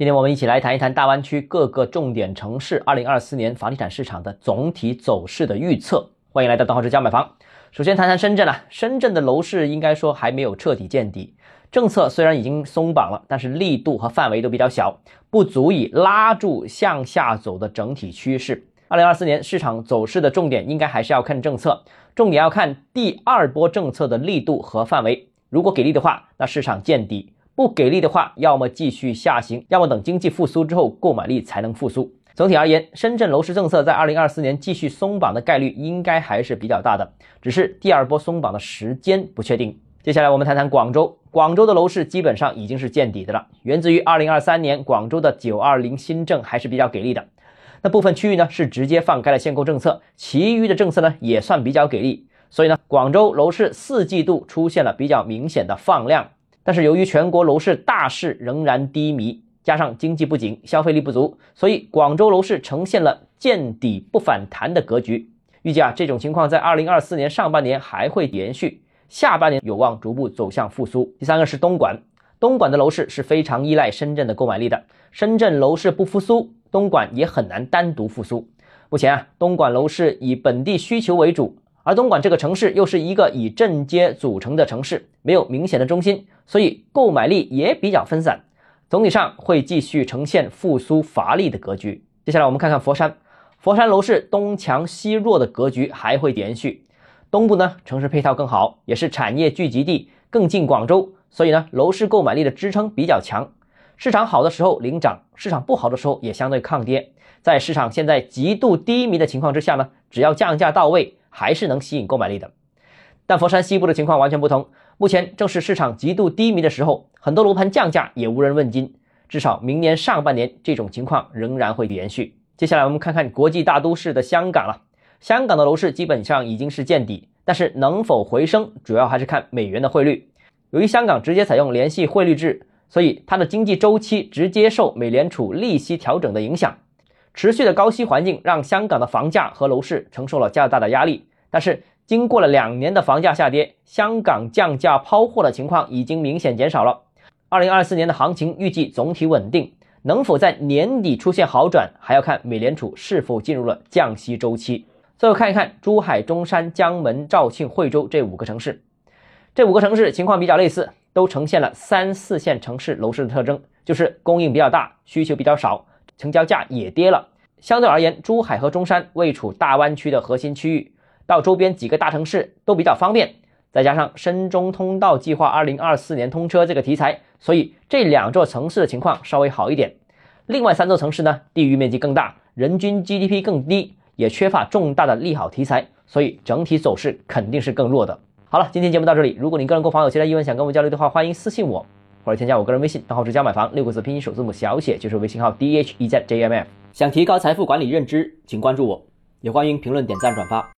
今天我们一起来谈一谈大湾区各个重点城市二零二四年房地产市场的总体走势的预测。欢迎来到邓浩之家买房。首先谈谈深圳啊，深圳的楼市应该说还没有彻底见底，政策虽然已经松绑了，但是力度和范围都比较小，不足以拉住向下走的整体趋势。二零二四年市场走势的重点应该还是要看政策，重点要看第二波政策的力度和范围。如果给力的话，那市场见底。不给力的话，要么继续下行，要么等经济复苏之后，购买力才能复苏。总体而言，深圳楼市政策在二零二四年继续松绑的概率应该还是比较大的，只是第二波松绑的时间不确定。接下来我们谈谈广州，广州的楼市基本上已经是见底的了，源自于二零二三年广州的九二零新政还是比较给力的。那部分区域呢是直接放开了限购政策，其余的政策呢也算比较给力，所以呢，广州楼市四季度出现了比较明显的放量。但是由于全国楼市大势仍然低迷，加上经济不景、消费力不足，所以广州楼市呈现了见底不反弹的格局。预计啊，这种情况在二零二四年上半年还会延续，下半年有望逐步走向复苏。第三个是东莞，东莞的楼市是非常依赖深圳的购买力的，深圳楼市不复苏，东莞也很难单独复苏。目前啊，东莞楼市以本地需求为主。而东莞这个城市又是一个以镇街组成的城市，没有明显的中心，所以购买力也比较分散。总体上会继续呈现复苏乏力的格局。接下来我们看看佛山，佛山楼市东强西弱的格局还会延续。东部呢，城市配套更好，也是产业聚集地，更近广州，所以呢，楼市购买力的支撑比较强。市场好的时候领涨，市场不好的时候也相对抗跌。在市场现在极度低迷的情况之下呢，只要降价到位。还是能吸引购买力的，但佛山西部的情况完全不同。目前正是市场极度低迷的时候，很多楼盘降价也无人问津。至少明年上半年这种情况仍然会延续。接下来我们看看国际大都市的香港了。香港的楼市基本上已经是见底，但是能否回升，主要还是看美元的汇率。由于香港直接采用联系汇率制，所以它的经济周期直接受美联储利息调整的影响。持续的高息环境让香港的房价和楼市承受了较大的压力，但是经过了两年的房价下跌，香港降价抛货的情况已经明显减少了。二零二四年的行情预计总体稳定，能否在年底出现好转，还要看美联储是否进入了降息周期。最后看一看珠海、中山、江门、肇庆、惠州这五个城市，这五个城市情况比较类似，都呈现了三四线城市楼市的特征，就是供应比较大，需求比较少。成交价也跌了。相对而言，珠海和中山位处大湾区的核心区域，到周边几个大城市都比较方便。再加上深中通道计划二零二四年通车这个题材，所以这两座城市的情况稍微好一点。另外三座城市呢，地域面积更大，人均 GDP 更低，也缺乏重大的利好题材，所以整体走势肯定是更弱的。好了，今天节目到这里。如果你个人购房有其他疑问想跟我们交流的话，欢迎私信我。或者添加我个人微信，账号是加买房六个字拼音首字母小写，就是微信号 d h e z j m f。想提高财富管理认知，请关注我，也欢迎评论、点赞、转发。